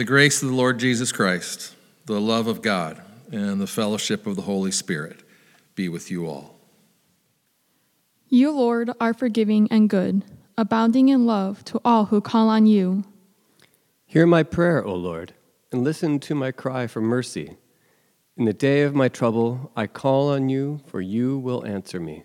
the grace of the Lord Jesus Christ, the love of God, and the fellowship of the Holy Spirit be with you all. You, Lord, are forgiving and good, abounding in love to all who call on you. Hear my prayer, O Lord, and listen to my cry for mercy. In the day of my trouble, I call on you, for you will answer me.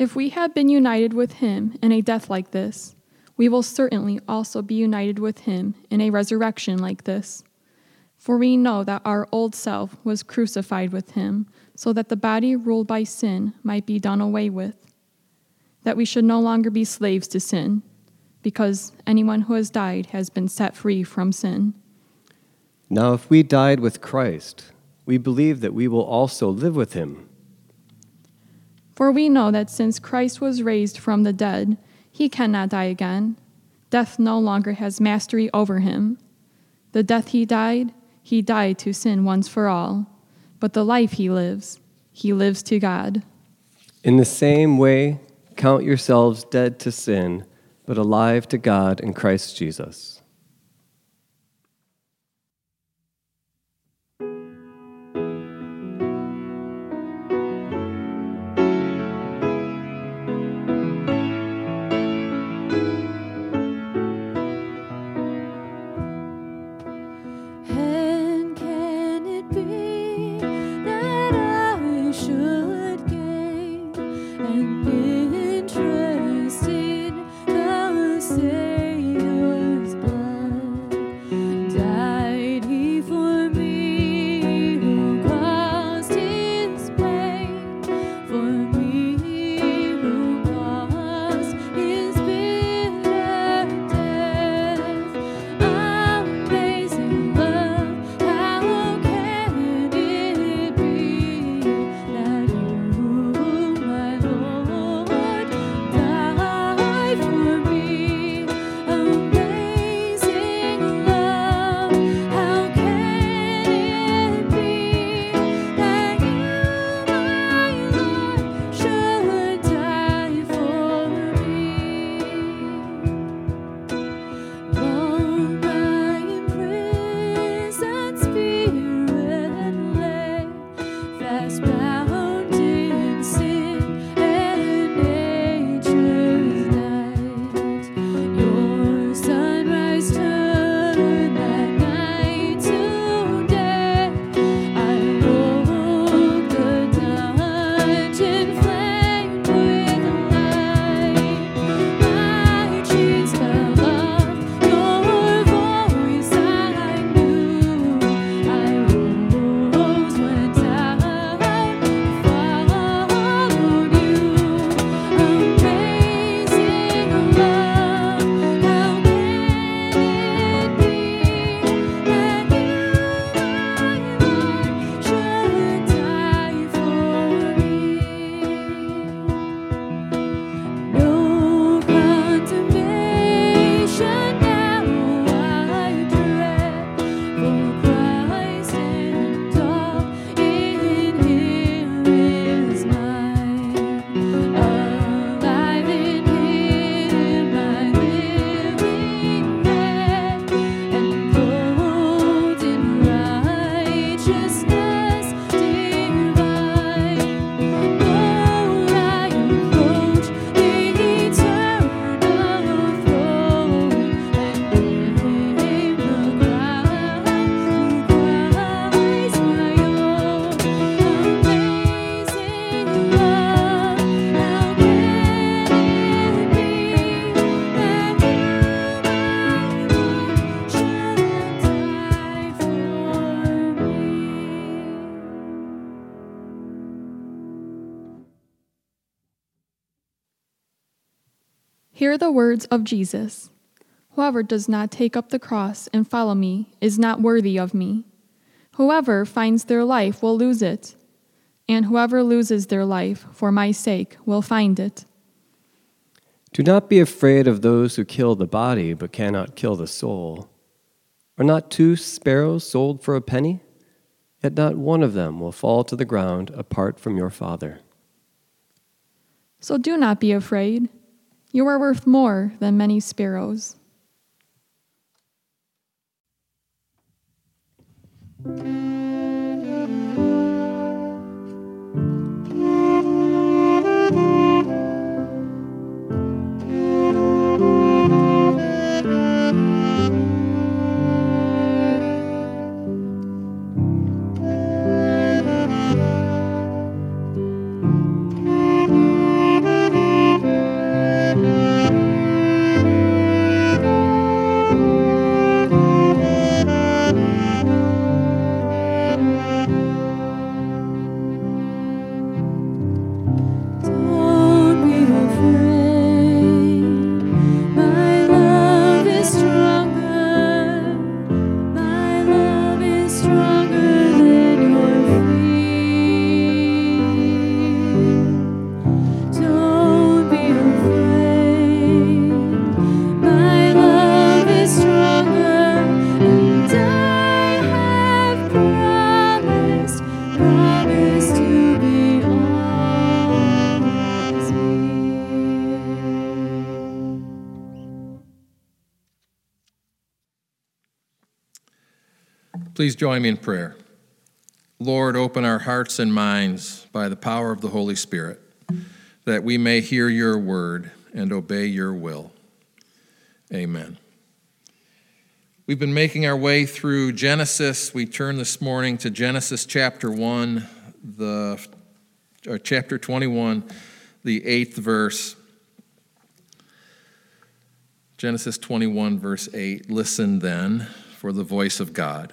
If we have been united with him in a death like this, we will certainly also be united with him in a resurrection like this. For we know that our old self was crucified with him, so that the body ruled by sin might be done away with, that we should no longer be slaves to sin, because anyone who has died has been set free from sin. Now, if we died with Christ, we believe that we will also live with him. For we know that since Christ was raised from the dead, he cannot die again. Death no longer has mastery over him. The death he died, he died to sin once for all. But the life he lives, he lives to God. In the same way, count yourselves dead to sin, but alive to God in Christ Jesus. Hear the words of Jesus Whoever does not take up the cross and follow me is not worthy of me. Whoever finds their life will lose it, and whoever loses their life for my sake will find it. Do not be afraid of those who kill the body but cannot kill the soul. Are not two sparrows sold for a penny? Yet not one of them will fall to the ground apart from your Father. So do not be afraid. You are worth more than many sparrows. Please join me in prayer. Lord, open our hearts and minds by the power of the Holy Spirit, that we may hear your word and obey your will. Amen. We've been making our way through Genesis. We turn this morning to Genesis chapter 1, the or chapter 21, the 8th verse. Genesis 21 verse 8. Listen then for the voice of God.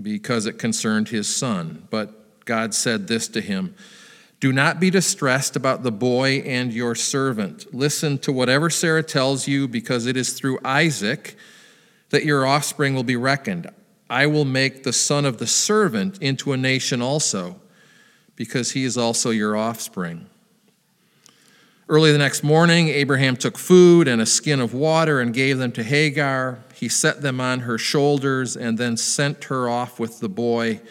because it concerned his son. But God said this to him Do not be distressed about the boy and your servant. Listen to whatever Sarah tells you, because it is through Isaac that your offspring will be reckoned. I will make the son of the servant into a nation also, because he is also your offspring. Early the next morning, Abraham took food and a skin of water and gave them to Hagar. He set them on her shoulders and then sent her off with the boy.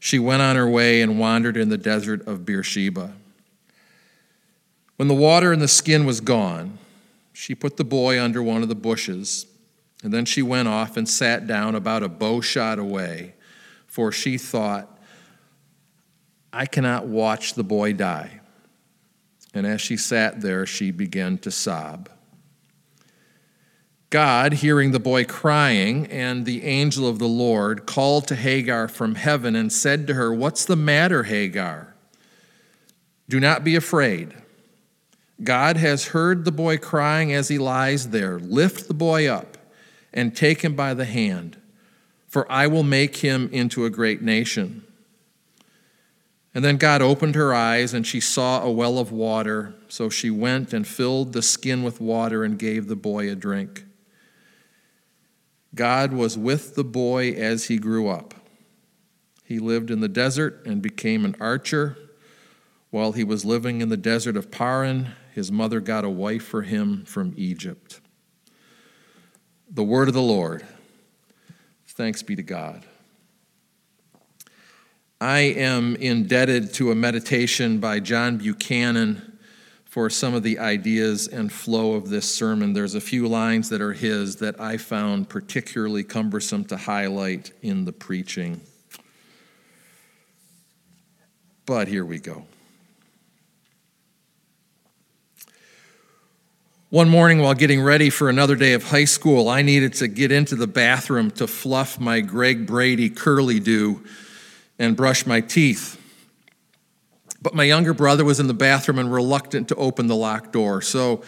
She went on her way and wandered in the desert of Beersheba. When the water in the skin was gone, she put the boy under one of the bushes, and then she went off and sat down about a bow shot away, for she thought, I cannot watch the boy die. And as she sat there, she began to sob. God, hearing the boy crying, and the angel of the Lord called to Hagar from heaven and said to her, What's the matter, Hagar? Do not be afraid. God has heard the boy crying as he lies there. Lift the boy up and take him by the hand, for I will make him into a great nation. And then God opened her eyes, and she saw a well of water. So she went and filled the skin with water and gave the boy a drink. God was with the boy as he grew up. He lived in the desert and became an archer. While he was living in the desert of Paran, his mother got a wife for him from Egypt. The word of the Lord. Thanks be to God. I am indebted to a meditation by John Buchanan for some of the ideas and flow of this sermon. There's a few lines that are his that I found particularly cumbersome to highlight in the preaching. But here we go. One morning, while getting ready for another day of high school, I needed to get into the bathroom to fluff my Greg Brady curly do and brush my teeth. But my younger brother was in the bathroom and reluctant to open the locked door. So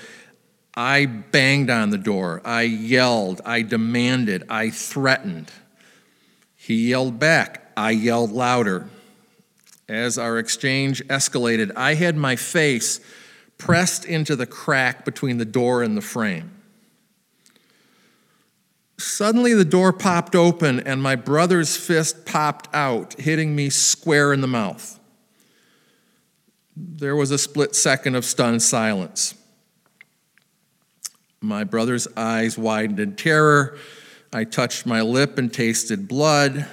I banged on the door. I yelled. I demanded. I threatened. He yelled back. I yelled louder. As our exchange escalated, I had my face pressed into the crack between the door and the frame. Suddenly, the door popped open and my brother's fist popped out, hitting me square in the mouth. There was a split second of stunned silence. My brother's eyes widened in terror. I touched my lip and tasted blood.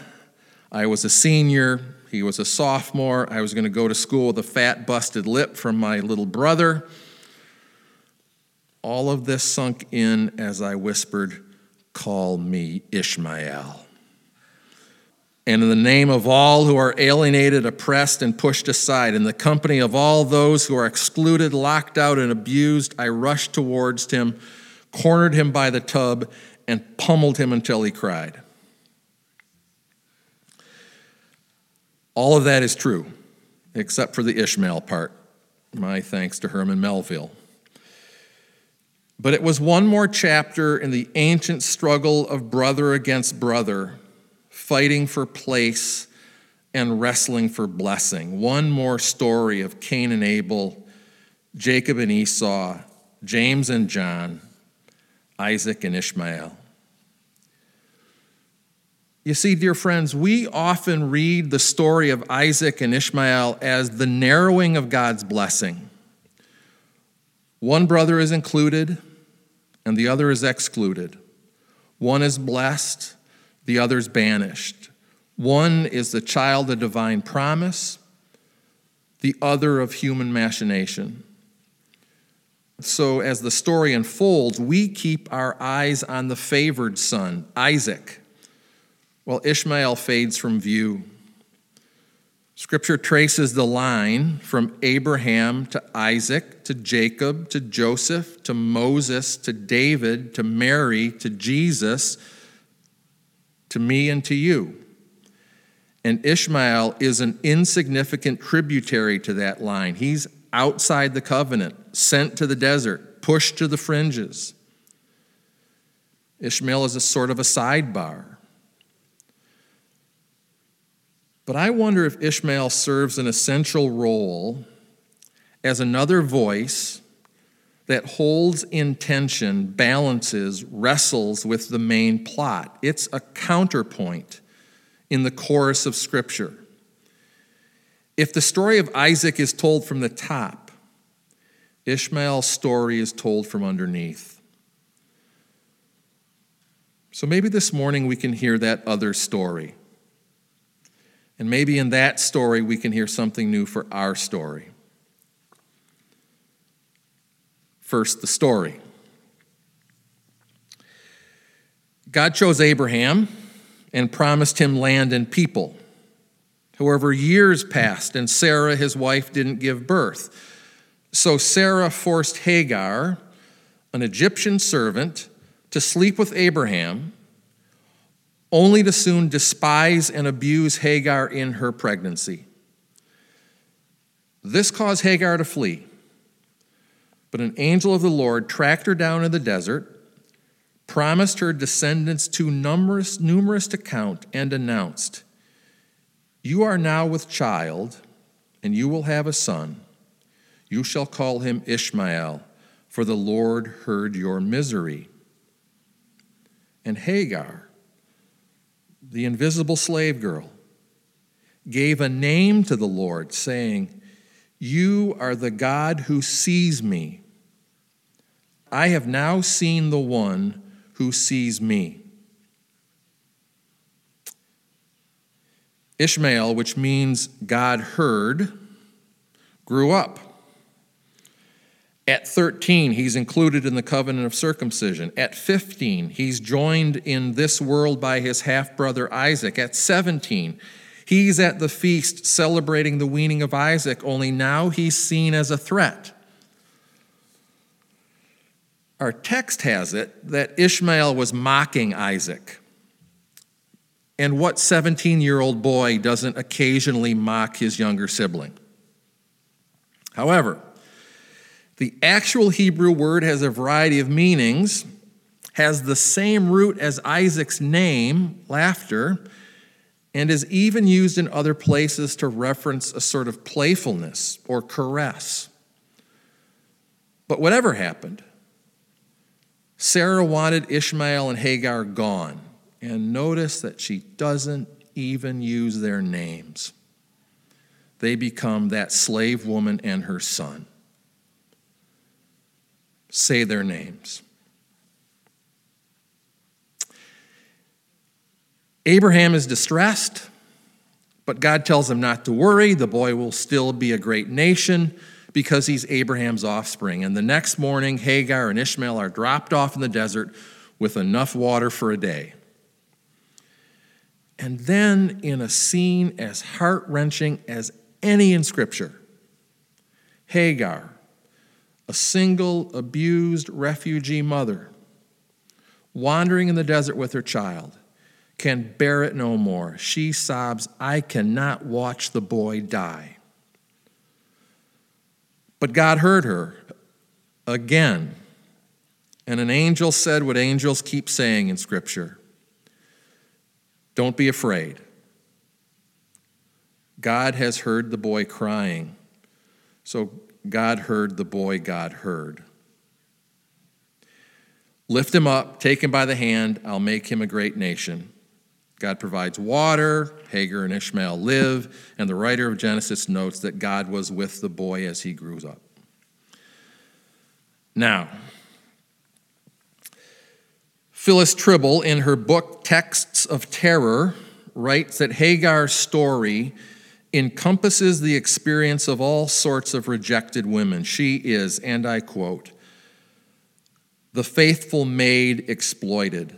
I was a senior. He was a sophomore. I was going to go to school with a fat, busted lip from my little brother. All of this sunk in as I whispered, call me Ishmael. And in the name of all who are alienated, oppressed, and pushed aside, in the company of all those who are excluded, locked out, and abused, I rushed towards him, cornered him by the tub, and pummeled him until he cried. All of that is true, except for the Ishmael part. My thanks to Herman Melville. But it was one more chapter in the ancient struggle of brother against brother, fighting for place and wrestling for blessing. One more story of Cain and Abel, Jacob and Esau, James and John, Isaac and Ishmael. You see, dear friends, we often read the story of Isaac and Ishmael as the narrowing of God's blessing. One brother is included and the other is excluded. One is blessed, the other is banished. One is the child of divine promise, the other of human machination. So, as the story unfolds, we keep our eyes on the favored son, Isaac, while Ishmael fades from view. Scripture traces the line from Abraham to Isaac to Jacob to Joseph to Moses to David to Mary to Jesus to me and to you. And Ishmael is an insignificant tributary to that line. He's outside the covenant, sent to the desert, pushed to the fringes. Ishmael is a sort of a sidebar. But I wonder if Ishmael serves an essential role as another voice that holds in tension, balances, wrestles with the main plot. It's a counterpoint in the chorus of Scripture. If the story of Isaac is told from the top, Ishmael's story is told from underneath. So maybe this morning we can hear that other story. And maybe in that story we can hear something new for our story. First, the story. God chose Abraham and promised him land and people. However, years passed and Sarah, his wife, didn't give birth. So Sarah forced Hagar, an Egyptian servant, to sleep with Abraham, only to soon despise and abuse Hagar in her pregnancy. This caused Hagar to flee. But an angel of the Lord tracked her down in the desert, promised her descendants too numerous, numerous to count, and announced, you are now with child, and you will have a son. You shall call him Ishmael, for the Lord heard your misery. And Hagar, the invisible slave girl, gave a name to the Lord, saying, You are the God who sees me. I have now seen the one who sees me. Ishmael, which means God heard, grew up. At 13, he's included in the covenant of circumcision. At 15, he's joined in this world by his half brother Isaac. At 17, he's at the feast celebrating the weaning of Isaac, only now he's seen as a threat. Our text has it that Ishmael was mocking Isaac. And what 17 year old boy doesn't occasionally mock his younger sibling? However, the actual Hebrew word has a variety of meanings, has the same root as Isaac's name, laughter, and is even used in other places to reference a sort of playfulness or caress. But whatever happened, Sarah wanted Ishmael and Hagar gone. And notice that she doesn't even use their names. They become that slave woman and her son. Say their names. Abraham is distressed, but God tells him not to worry. The boy will still be a great nation because he's Abraham's offspring. And the next morning, Hagar and Ishmael are dropped off in the desert with enough water for a day. And then, in a scene as heart wrenching as any in Scripture, Hagar, a single abused refugee mother, wandering in the desert with her child, can bear it no more. She sobs, I cannot watch the boy die. But God heard her again. And an angel said what angels keep saying in Scripture don't be afraid. God has heard the boy crying. So God heard the boy God heard. Lift him up, take him by the hand, I'll make him a great nation. God provides water, Hagar and Ishmael live, and the writer of Genesis notes that God was with the boy as he grew up. Now, Phyllis Trible, in her book Texts of Terror, writes that Hagar's story encompasses the experience of all sorts of rejected women. She is, and I quote, the faithful maid exploited,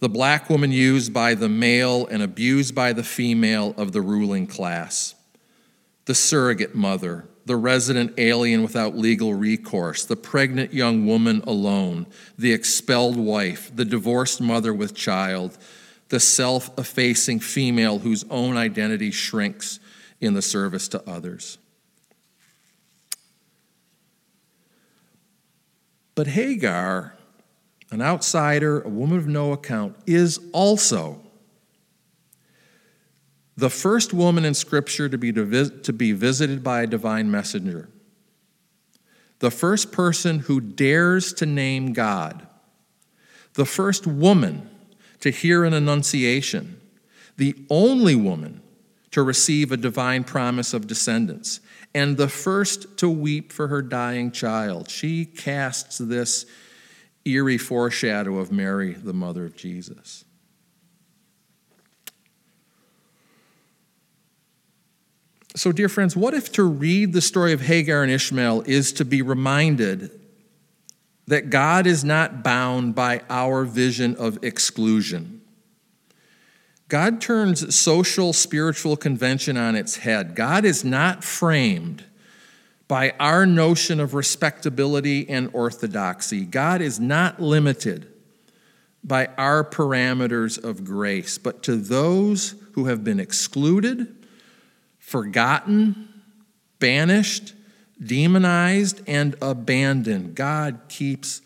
the black woman used by the male and abused by the female of the ruling class, the surrogate mother, the resident alien without legal recourse, the pregnant young woman alone, the expelled wife, the divorced mother with child, the self effacing female whose own identity shrinks in the service to others. But Hagar, an outsider, a woman of no account, is also the first woman in Scripture to be, to be visited by a divine messenger, the first person who dares to name God, the first woman to hear an annunciation, the only woman to receive a divine promise of descendants, and the first to weep for her dying child. She casts this eerie foreshadow of Mary, the mother of Jesus. So, dear friends, what if to read the story of Hagar and Ishmael is to be reminded that God is not bound by our vision of exclusion. God turns social spiritual convention on its head. God is not framed by our notion of respectability and orthodoxy. God is not limited by our parameters of grace, but to those who have been excluded, forgotten, banished, demonized and abandoned, God keeps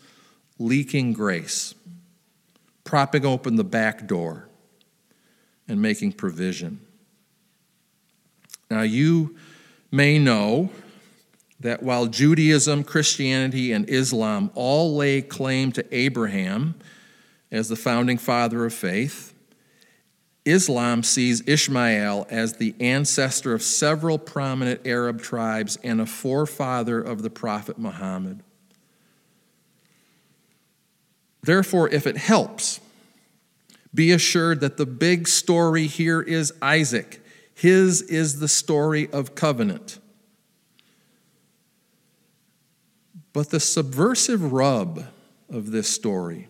leaking grace, propping open the back door, and making provision. Now, you may know that while Judaism, Christianity, and Islam all lay claim to Abraham as the founding father of faith, Islam sees Ishmael as the ancestor of several prominent Arab tribes and a forefather of the Prophet Muhammad. Therefore, if it helps, be assured that the big story here is Isaac. His is the story of covenant. But the subversive rub of this story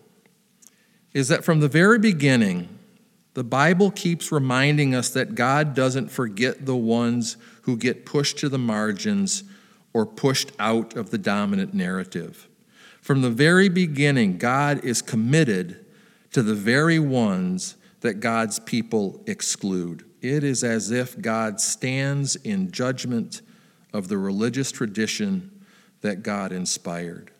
is that from the very beginning, the Bible keeps reminding us that God doesn't forget the ones who get pushed to the margins or pushed out of the dominant narrative. From the very beginning, God is committed to the very ones that God's people exclude. It is as if God stands in judgment of the religious tradition that God inspired.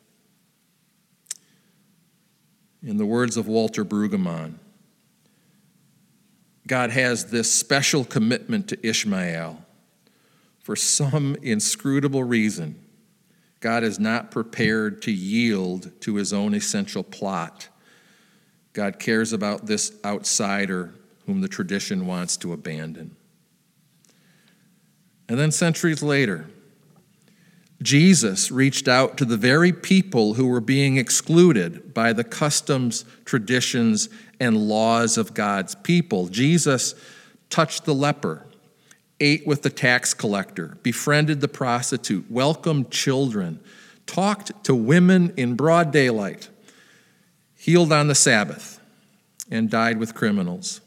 In the words of Walter Brueggemann, God has this special commitment to Ishmael. For some inscrutable reason, God is not prepared to yield to his own essential plot. God cares about this outsider whom the tradition wants to abandon. And then centuries later, Jesus reached out to the very people who were being excluded by the customs, traditions, and laws of God's people. Jesus touched the leper, ate with the tax collector, befriended the prostitute, welcomed children, talked to women in broad daylight, healed on the Sabbath, and died with criminals.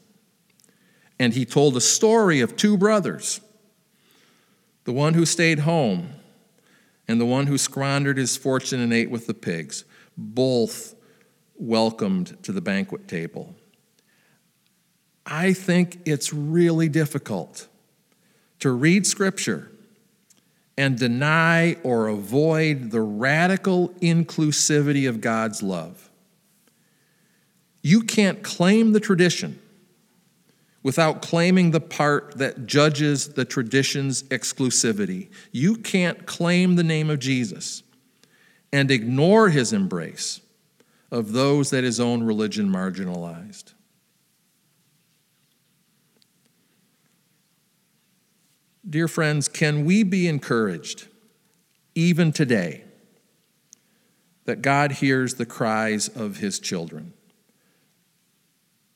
And he told a story of two brothers the one who stayed home and the one who squandered his fortune and ate with the pigs, both welcomed to the banquet table. I think it's really difficult to read Scripture and deny or avoid the radical inclusivity of God's love. You can't claim the tradition without claiming the part that judges the tradition's exclusivity. You can't claim the name of Jesus and ignore his embrace of those that his own religion marginalized. Dear friends, can we be encouraged, even today, that God hears the cries of his children,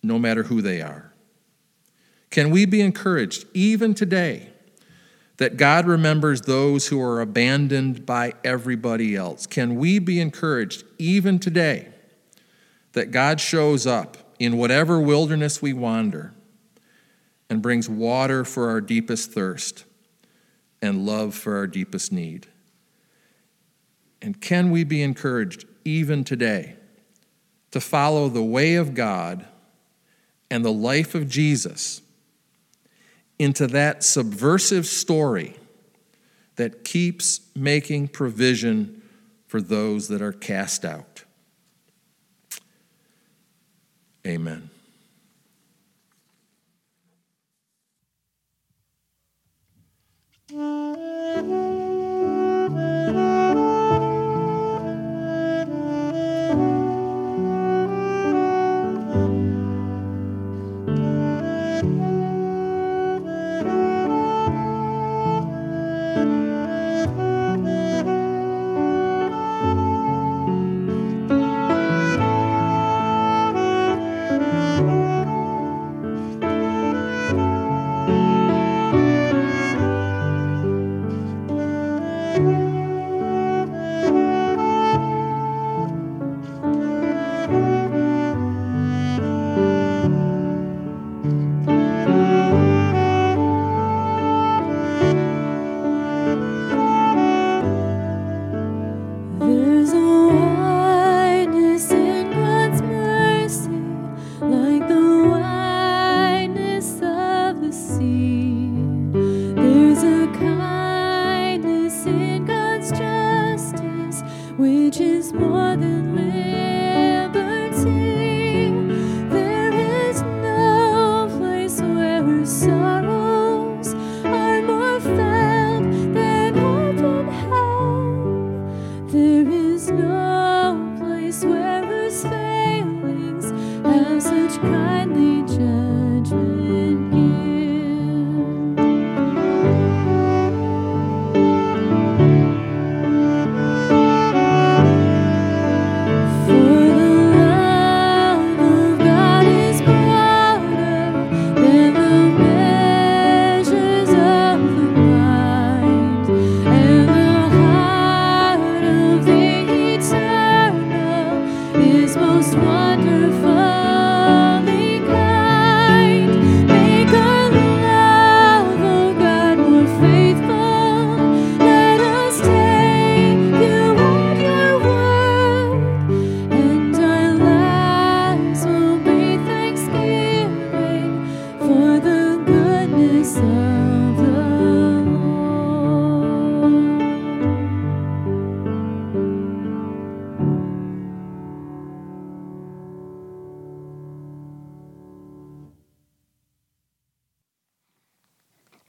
no matter who they are? Can we be encouraged, even today, that God remembers those who are abandoned by everybody else? Can we be encouraged, even today, that God shows up in whatever wilderness we wander and brings water for our deepest thirst and love for our deepest need? And can we be encouraged, even today, to follow the way of God and the life of Jesus? Into that subversive story that keeps making provision for those that are cast out. Amen. Such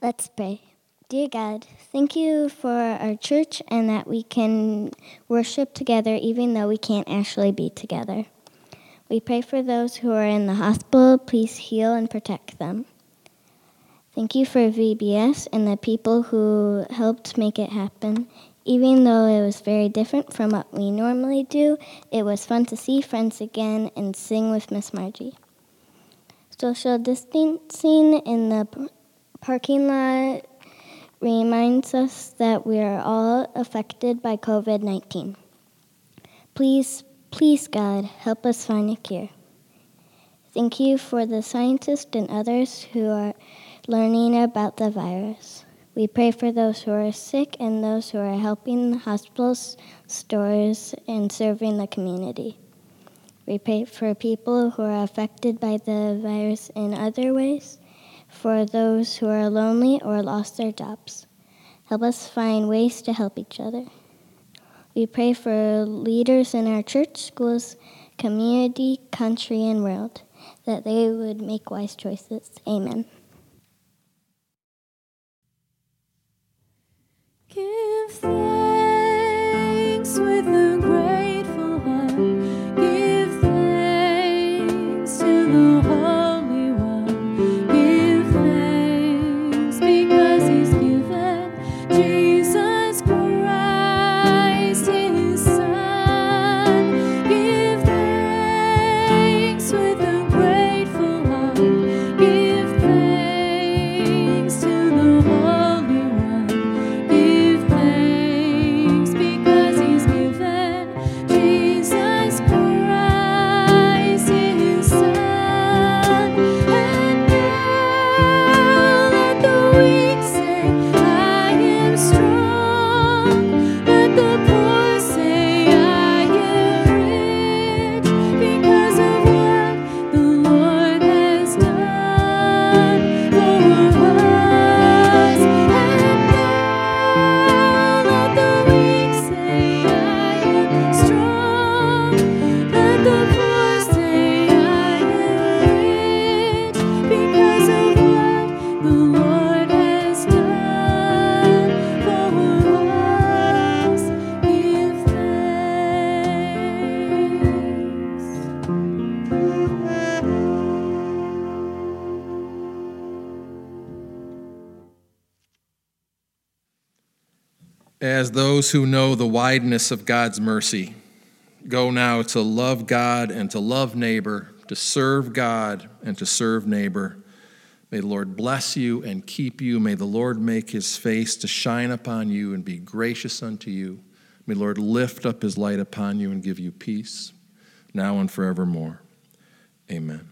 Let's pray. Dear God, thank you for our church and that we can worship together even though we can't actually be together. We pray for those who are in the hospital. Please heal and protect them. Thank you for VBS and the people who helped make it happen. Even though it was very different from what we normally do, it was fun to see friends again and sing with Miss Margie. Social distancing in the parking lot reminds us that we are all affected by COVID 19. Please, please, God, help us find a cure. Thank you for the scientists and others who are learning about the virus. We pray for those who are sick and those who are helping the hospitals, stores, and serving the community. We pray for people who are affected by the virus in other ways, for those who are lonely or lost their jobs. Help us find ways to help each other. We pray for leaders in our church, schools, community, country, and world, that they would make wise choices. Amen. Those who know the wideness of God's mercy, go now to love God and to love neighbor, to serve God and to serve neighbor. May the Lord bless you and keep you. May the Lord make his face to shine upon you and be gracious unto you. May the Lord lift up his light upon you and give you peace, now and forevermore. Amen.